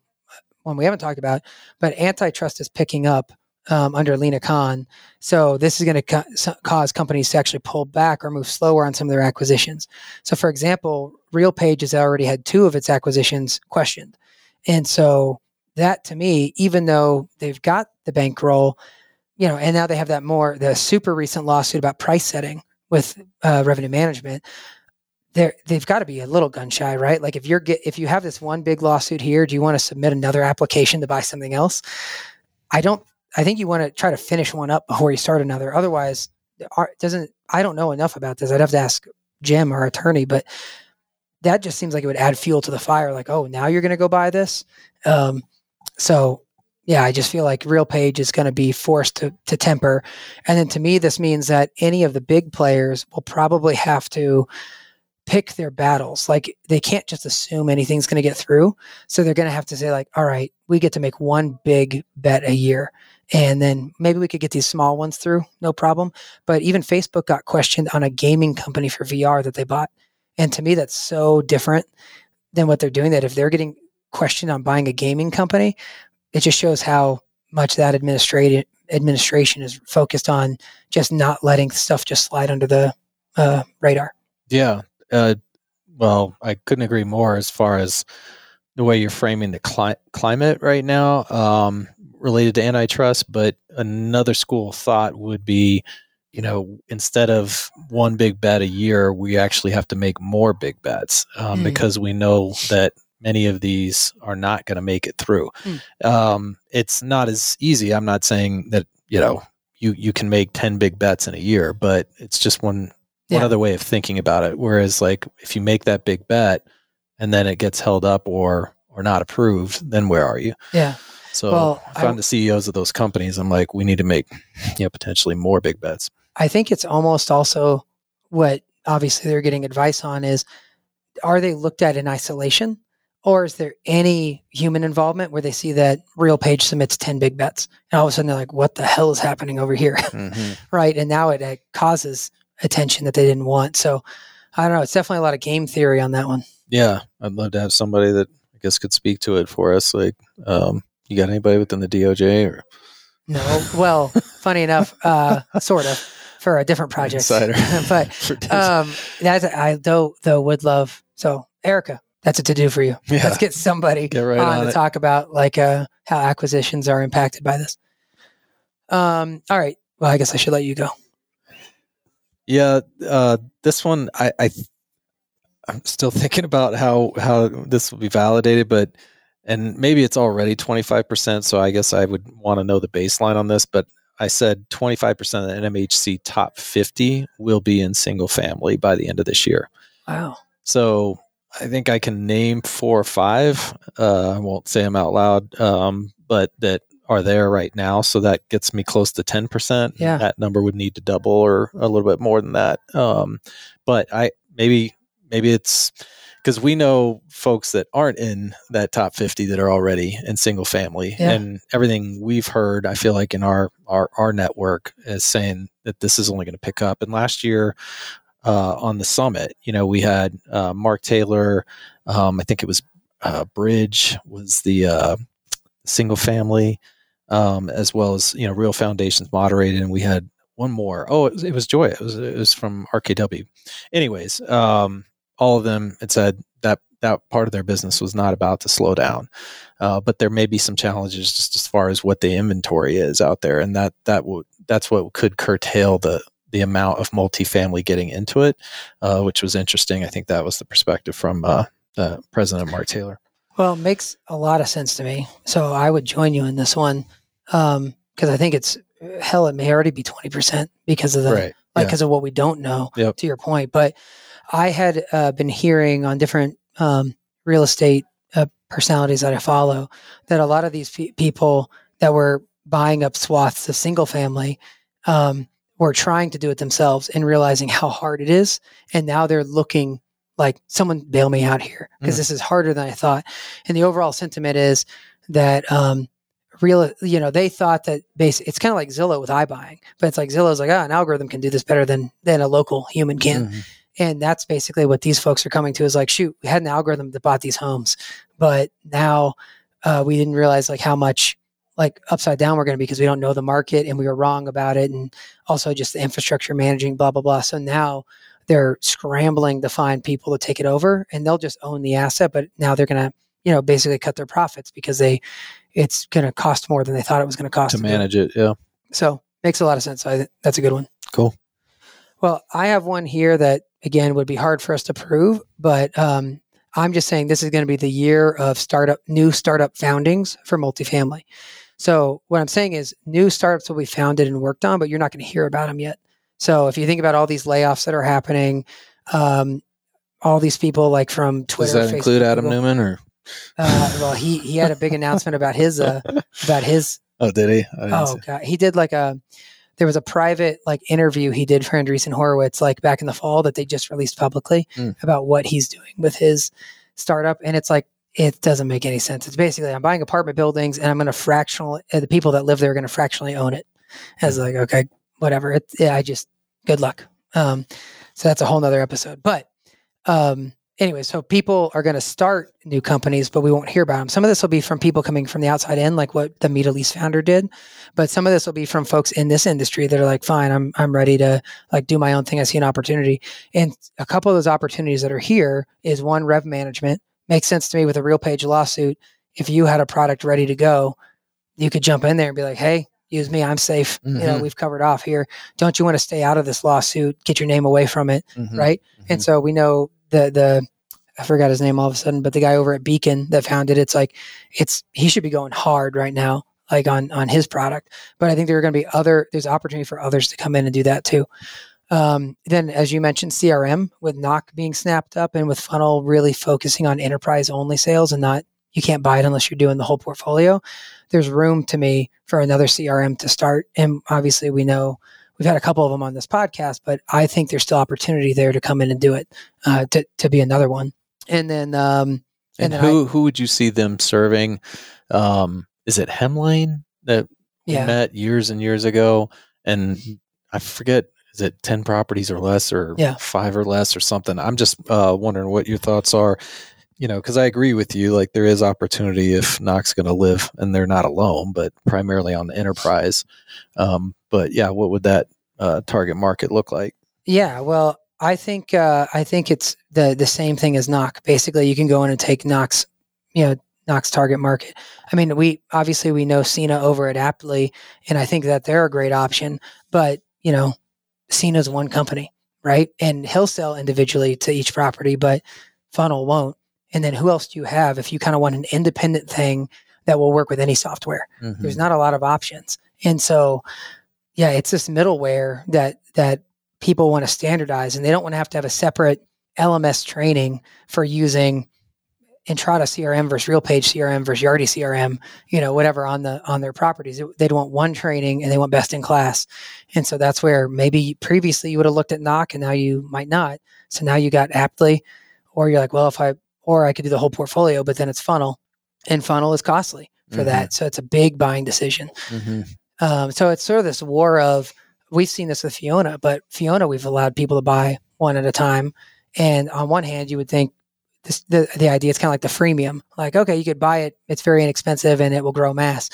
one we haven't talked about, but antitrust is picking up um, under Lina Khan. So this is going to s- cause companies to actually pull back or move slower on some of their acquisitions. So, for example, RealPage has already had two of its acquisitions questioned, and so that to me, even though they've got the bankroll, you know, and now they have that more the super recent lawsuit about price setting with uh, revenue management. They're, they've got to be a little gun shy, right? Like if you're get if you have this one big lawsuit here, do you want to submit another application to buy something else? I don't I think you want to try to finish one up before you start another. Otherwise, doesn't. I don't know enough about this. I'd have to ask Jim, our attorney, but that just seems like it would add fuel to the fire. Like, oh, now you're going to go buy this. Um, so, yeah, I just feel like RealPage is going to be forced to to temper, and then to me, this means that any of the big players will probably have to pick their battles. Like they can't just assume anything's going to get through. So they're going to have to say like, all right, we get to make one big bet a year and then maybe we could get these small ones through, no problem. But even Facebook got questioned on a gaming company for VR that they bought. And to me, that's so different than what they're doing. That if they're getting questioned on buying a gaming company, it just shows how much that administrative administration is focused on just not letting stuff just slide under the uh, radar. Yeah. Uh, well, I couldn't agree more as far as the way you're framing the cli- climate right now um, related to antitrust. But another school of thought would be, you know, instead of one big bet a year, we actually have to make more big bets um, Mm. because we know that many of these are not going to make it through. Mm. Um, it's not as easy. I'm not saying that, you know, you, you can make 10 big bets in a year, but it's just one one other way of thinking about it. Whereas, like, if you make that big bet and then it gets held up or or not approved, then where are you? Yeah. So Well, if I'm I- the CEOs of those companies, I'm like, we need to make, you know, potentially more big bets. I think it's almost also what obviously they're getting advice on is are they looked at in isolation or is there any human involvement where they see that RealPage submits 10 big bets and all of a sudden they're like what the hell is happening over here right and now it, uh causes attention that they didn't want. So i don't know it's definitely a lot of game theory on that one. Yeah, I'd love to have somebody that I guess could speak to it for us. Like, um, you got anybody within the DOJ or? No well funny enough uh sort of for a different project. Insider? but um that's i though though would love so erica that's a to do for you. Yeah, let's get somebody get right on, on to talk about like uh how acquisitions are impacted by this. Um all right well i guess i should let you go Yeah, uh, this one I, I I'm still thinking about how how this will be validated, but and maybe it's already 25%. So I guess I would want to know the baseline on this. But I said 25% of the NMHC top 50 will be in single family by the end of this year. wow So I think I can name four or five. Uh, I won't say them out loud, um, but that are there right now. So that gets me close to 10%. Yeah. That number would need to double or a little bit more than that. Um, but I maybe, maybe it's because we know folks that aren't in that top 50 that are already in single family Yeah. and everything we've heard i feel like in our our, our network is saying that this is only going to pick up and last year uh, on the summit you know we had uh, mark taylor um, i think it was uh, bridge was the uh, single family um, as well as you know real foundations moderated and we had one more. Oh, it was, it was Joy. It was it was from RKW. Anyways, um, all of them it said that that part of their business was not about to slow down. Uh, but there may be some challenges just as far as what the inventory is out there, and that that would that's what could curtail the the amount of multifamily getting into it, uh, which was interesting. I think that was the perspective from uh, President Mark Taylor. Well, it makes a lot of sense to me. So I would join you in this one because um, I think it's hell. It may already be twenty percent because of the right. like because yeah. of what we don't know. Yep. To your point, but I had uh, been hearing on different um, real estate uh, personalities that I follow that a lot of these pe- people that were buying up swaths of single family um, were trying to do it themselves and realizing how hard it is, and now they're looking like someone bail me out here because mm. this is harder than I thought. And the overall sentiment is that um, real, you know, they thought that base. It's kind of like Zillow with iBuying, but it's like Zillow's like, oh, an algorithm can do this better than than a local human can. Mm-hmm. And that's basically what these folks are coming to is like, shoot, we had an algorithm that bought these homes, but now uh, we didn't realize like how much like upside down we're going to be because we don't know the market and we were wrong about it. And also just the infrastructure managing, blah, blah, blah. So now they're scrambling to find people to take it over and they'll just own the asset. But now they're going to, you know, basically cut their profits because they, it's going to cost more than they thought it was going to cost to manage it. Yeah. So makes a lot of sense. I, that's a good one. Cool. Well, I have one here that again would be hard for us to prove, but um, I'm just saying this is going to be the year of startup, new startup foundings for multifamily. So what I'm saying is new startups will be founded and worked on, but you're not going to hear about them yet. So if you think about all these layoffs that are happening, um, all these people like from Twitter, does that Facebook, include Adam Google, Neumann or? Uh, well, he he had a big announcement about his uh, about his. Oh, did he? Oh god, he did like a there was a private like interview he did for Andreessen Horowitz like back in the fall that they just released publicly mm. about what he's doing with his startup, and it's like it doesn't make any sense. It's basically I'm buying apartment buildings and I'm going to fractional uh, the people that live there are going to fractionally own it. As mm. like okay, whatever. It, yeah, I just good luck. Um, so that's a whole nother episode. But um, anyway, so people are going to start new companies, but we won't hear about them. Some of this will be from people coming from the outside in, like what the MeetElise founder did. But some of this will be from folks in this industry that are like, fine, I'm I'm ready to like do my own thing. I see an opportunity. And a couple of those opportunities that are here is one rev management. Makes sense to me with a RealPage lawsuit. If you had a product ready to go, you could jump in there and be like, hey, use me, I'm safe. Mm-hmm. You know, mm-hmm. we've covered off here. Don't you want to stay out of this lawsuit? Get your name away from it, mm-hmm. right? Mm-hmm. And so we know the the I forgot his name all of a sudden, but the guy over at Beacon that founded it's like it's he should be going hard right now, like on on his product. But I think there are going to be other there's opportunity for others to come in and do that too. Um, then, as you mentioned, CRM with Knock being snapped up and with Funnel really focusing on enterprise only sales and not you can't buy it unless you're doing the whole portfolio. There's room to me for another CRM to start. And obviously, we know we've had a couple of them on this podcast, but I think there's still opportunity there to come in and do it uh, to to be another one. And then, um, and, and then who I, who would you see them serving? Um, is it Hemline that yeah. we met years and years ago? And I forget is it 10 properties or less or yeah. five or less or something i'm just uh, wondering what your thoughts are you know, because I agree with you. Like there is opportunity if Knock's going to live, and they're not alone, but primarily on the enterprise. Um, but yeah, what would that uh, target market look like? Yeah, well, I think uh, I think it's the the same thing as Knock. Basically, you can go in and take Knock's, you know, Knock's target market. I mean, we obviously we know Cena over at Aptly, and I think that they're a great option. But you know, Cena's one company, right? And he'll sell individually to each property, but Funnel won't. And then who else do you have if you kind of want an independent thing that will work with any software? Mm-hmm. There's not a lot of options. And so, yeah, it's this middleware that that people want to standardize and they don't want to have to have a separate LMS training for using Entrata CRM versus RealPage CRM versus Yardi CRM, you know, whatever on the on their properties. They'd want one training and they want best in class. And so that's where maybe previously you would have looked at Knock and now you might not. So now you got Aptly, or you're like, well, if I or I could do the whole portfolio, but then it's funnel, and funnel is costly for mm-hmm. that. So it's a big buying decision. Mm-hmm. Um, so it's sort of this war of we've seen this with Fiona, but Fiona we've allowed people to buy one at a time. And on one hand, you would think this, the the idea is kind of like the freemium, like okay, you could buy it, it's very inexpensive, and it will grow mass.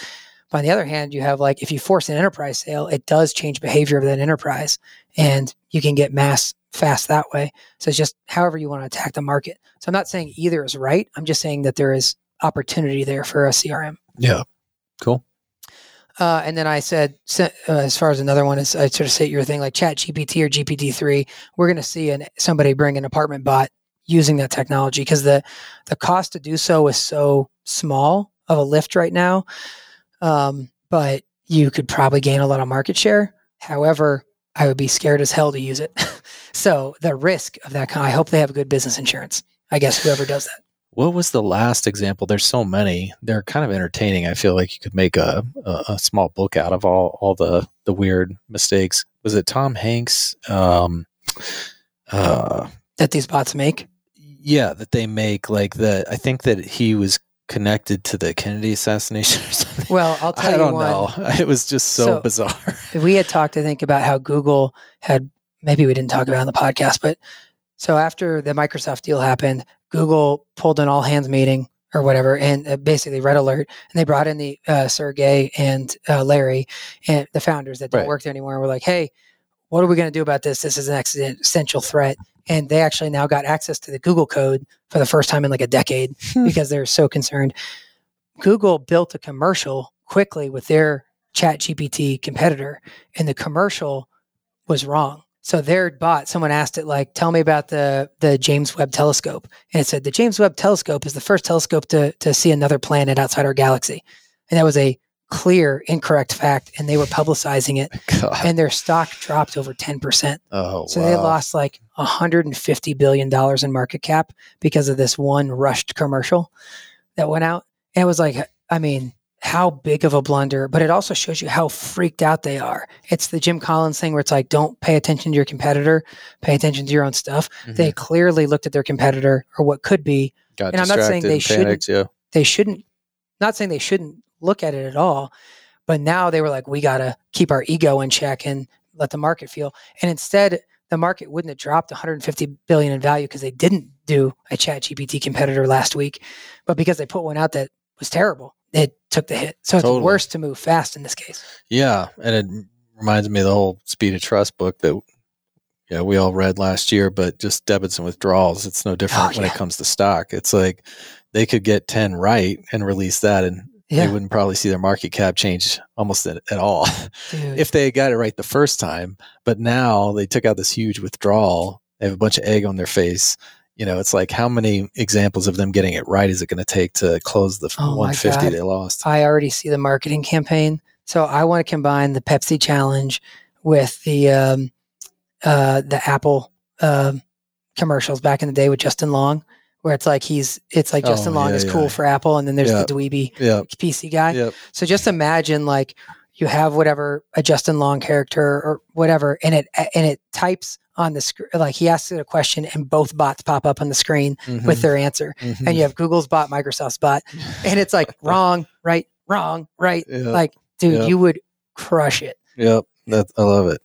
But on the other hand, you have like if you force an enterprise sale, it does change behavior of that enterprise, and you can get mass fast that way. So it's just however you want to attack the market. So I'm not saying either is right. I'm just saying that there is opportunity there for a CRM. Yeah. Cool. Uh, and then I said, uh, as far as another one is, I sort of say your thing like Chat GPT or GPT three. We're going to see an, somebody bring an apartment bot using that technology because the the cost to do so is so small of a lift right now. Um, but you could probably gain a lot of market share. However, I would be scared as hell to use it. so the risk of that kind, I hope they have good business insurance. I guess whoever does that. What was the last example? There's so many. They're kind of entertaining. I feel like you could make a, a, a small book out of all, all the, the weird mistakes. Was it Tom Hanks? Um, uh, that these bots make? Yeah, that they make. Like the, I think that he was connected to the Kennedy assassination or something. Well, I'll tell I you don't one. know. It was just so, So- bizarre. we had talked, I think, about how Google had maybe we didn't talk about it on the podcast, but so after the Microsoft deal happened, Google pulled an all hands meeting or whatever, and uh, basically red alert, and they brought in the uh, Sergey and uh, Larry and the founders that don't Right. work there anymore. And we're like, hey, what are we going to do about this? This is an existential threat. And they actually now got access to the Google code for the first time in like a decade hmm. because they're so concerned. Google built a commercial quickly with their chat GPT competitor, and the commercial was wrong. So their bot, someone asked it like, tell me about the the James Webb telescope. And it said the James Webb telescope is the first telescope to to see another planet outside our galaxy. And that was a clear incorrect fact and they were publicizing it God. and their stock dropped over 10%. Oh, So they lost like 150 billion dollars in market cap because of this one rushed commercial that went out. And it was like, I mean, how big of a blunder, but it also shows you how freaked out they are. It's the Jim Collins thing where it's like, don't pay attention to your competitor, pay attention to your own stuff. Mhm. They clearly looked at their competitor or what could be. got and I'm not saying they shouldn't- Yeah. They shouldn't, not saying they shouldn't look at it at all, but now they were like, we got to keep our ego in check and let the market feel. And instead, the market wouldn't have dropped 150 billion in value because they didn't do a chat GPT competitor last week, but because they put one out that was terrible, it took the hit. So it's Totally. worse to move fast in this case. Yeah, and it reminds me of the whole Speed of Trust book that yeah we all read last year. But just debits and withdrawals, it's no oh, different Oh, when yeah. it comes to stock. It's like they could get ten right and release that, and Yeah, they wouldn't probably see their market cap change almost at, at all if they got it right the first time. But now they took out this huge withdrawal. They have a bunch of egg on their face. You know, it's like how many examples of them getting it right is it going to take to close the Oh 150 they lost? I already see the marketing campaign. So I want to combine the Pepsi challenge with the um, uh, the Apple um commercials back in the day with Justin Long, where it's like he's it's like Oh, Justin Long yeah, is yeah. cool for Apple, and then there's Yeah. the dweeby Yeah, PC guy. yeah, So just imagine like you have whatever a Justin Long character or whatever, and it and it types on the screen like he asks it a question, and both bots pop up on the screen with their answer, Mhm. and you have Google's bot, Microsoft's bot, and it's like wrong, right, wrong, right. Yeah. Like, dude, Yeah. you would crush it. Yep, that I love it.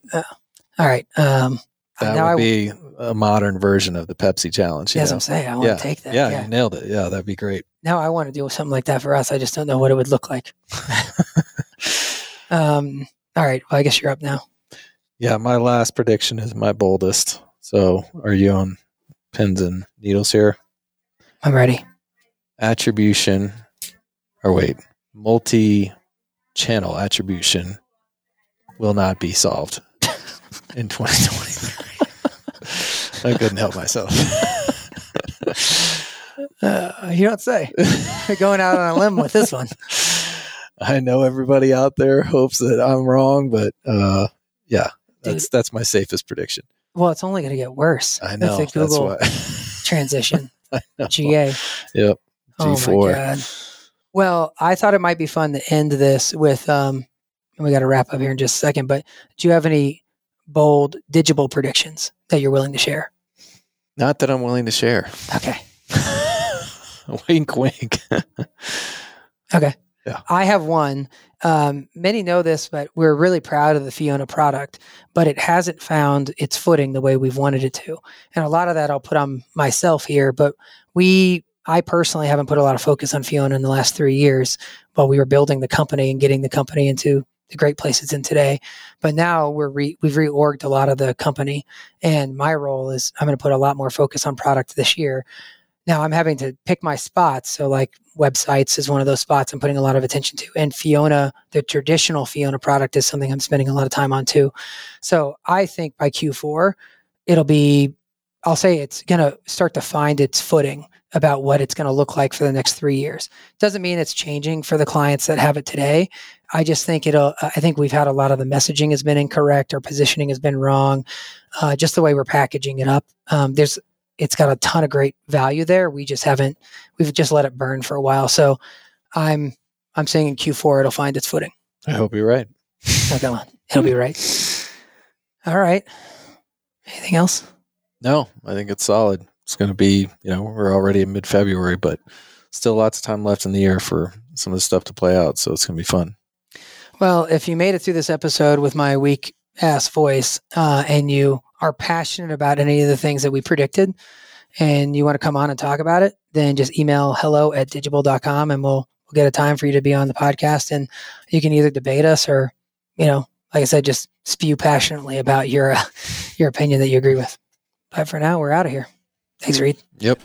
All right. Um, That now would I, be a modern version of the Pepsi challenge. know? I'm saying, I want yeah, to take that. yeah, Yeah. you nailed it. Yeah, that'd be great. Now I want to do something like that for us. I just don't know what it would look like. um, all right. Well, I guess you're up now. Yeah, my last prediction is my boldest. So, are you on pins and needles here? I'm ready. Attribution, or wait, multi-channel attribution will not be solved in 2023. I couldn't help myself. Uh, you don't say. You're going out on a limb with this one. I know everybody out there hopes that I'm wrong, but uh, yeah, that's that's my safest prediction. Well, it's only going to get worse. I with know the that's Google why. transition. GA. Yep. Oh my god. Well, I thought it might be fun to end this with um and we got to wrap up here in just a second, but do you have any bold digital predictions that you're willing to share? Not that I'm willing to share. Okay. wink, wink. Okay. Yeah. I have one. Um, many know this, but we're really proud of the Fiona product, but it hasn't found its footing the way we've wanted it to. And a lot of that I'll put on myself here, but we, I personally haven't put a lot of focus on Fiona in the last three years while we were building the company and getting the company into the great place it's in today. But now we're re, we've reorged a lot of the company, and my role is I'm going to put a lot more focus on product this year. Now I'm having to pick my spots. So like websites is one of those spots I'm putting a lot of attention to, and Fiona, the traditional Fiona product, is something I'm spending a lot of time on too. So I think by Q4 it'll be I'll say it's going to start to find its footing about what it's going to look like for the next three years. Doesn't mean it's changing for the clients that have it today. I just think it'll, I think we've had a lot of the messaging has been incorrect. or positioning has been wrong. Uh, just the way we're packaging it up. Um, there's, it's got a ton of great value there. We just haven't, we've just let it burn for a while. So I'm, I'm saying in Q4, it'll find its footing. I hope you're right. Oh, come on. It'll be right. All right. Anything else? No, I think it's solid. It's going to be, you know, we're already in mid February, but still lots of time left in the year for some of the stuff to play out. So it's going to be fun. Well, if you made it through this episode with my weak ass voice uh, and you are passionate about any of the things that we predicted and you want to come on and talk about it, then just email hello at digible.com and we'll, we'll get a time for you to be on the podcast. And you can either debate us or, you know, like I said, just spew passionately about your, uh, your opinion that you agree with. But for now, we're out of here. Thanks, Reid. Yep.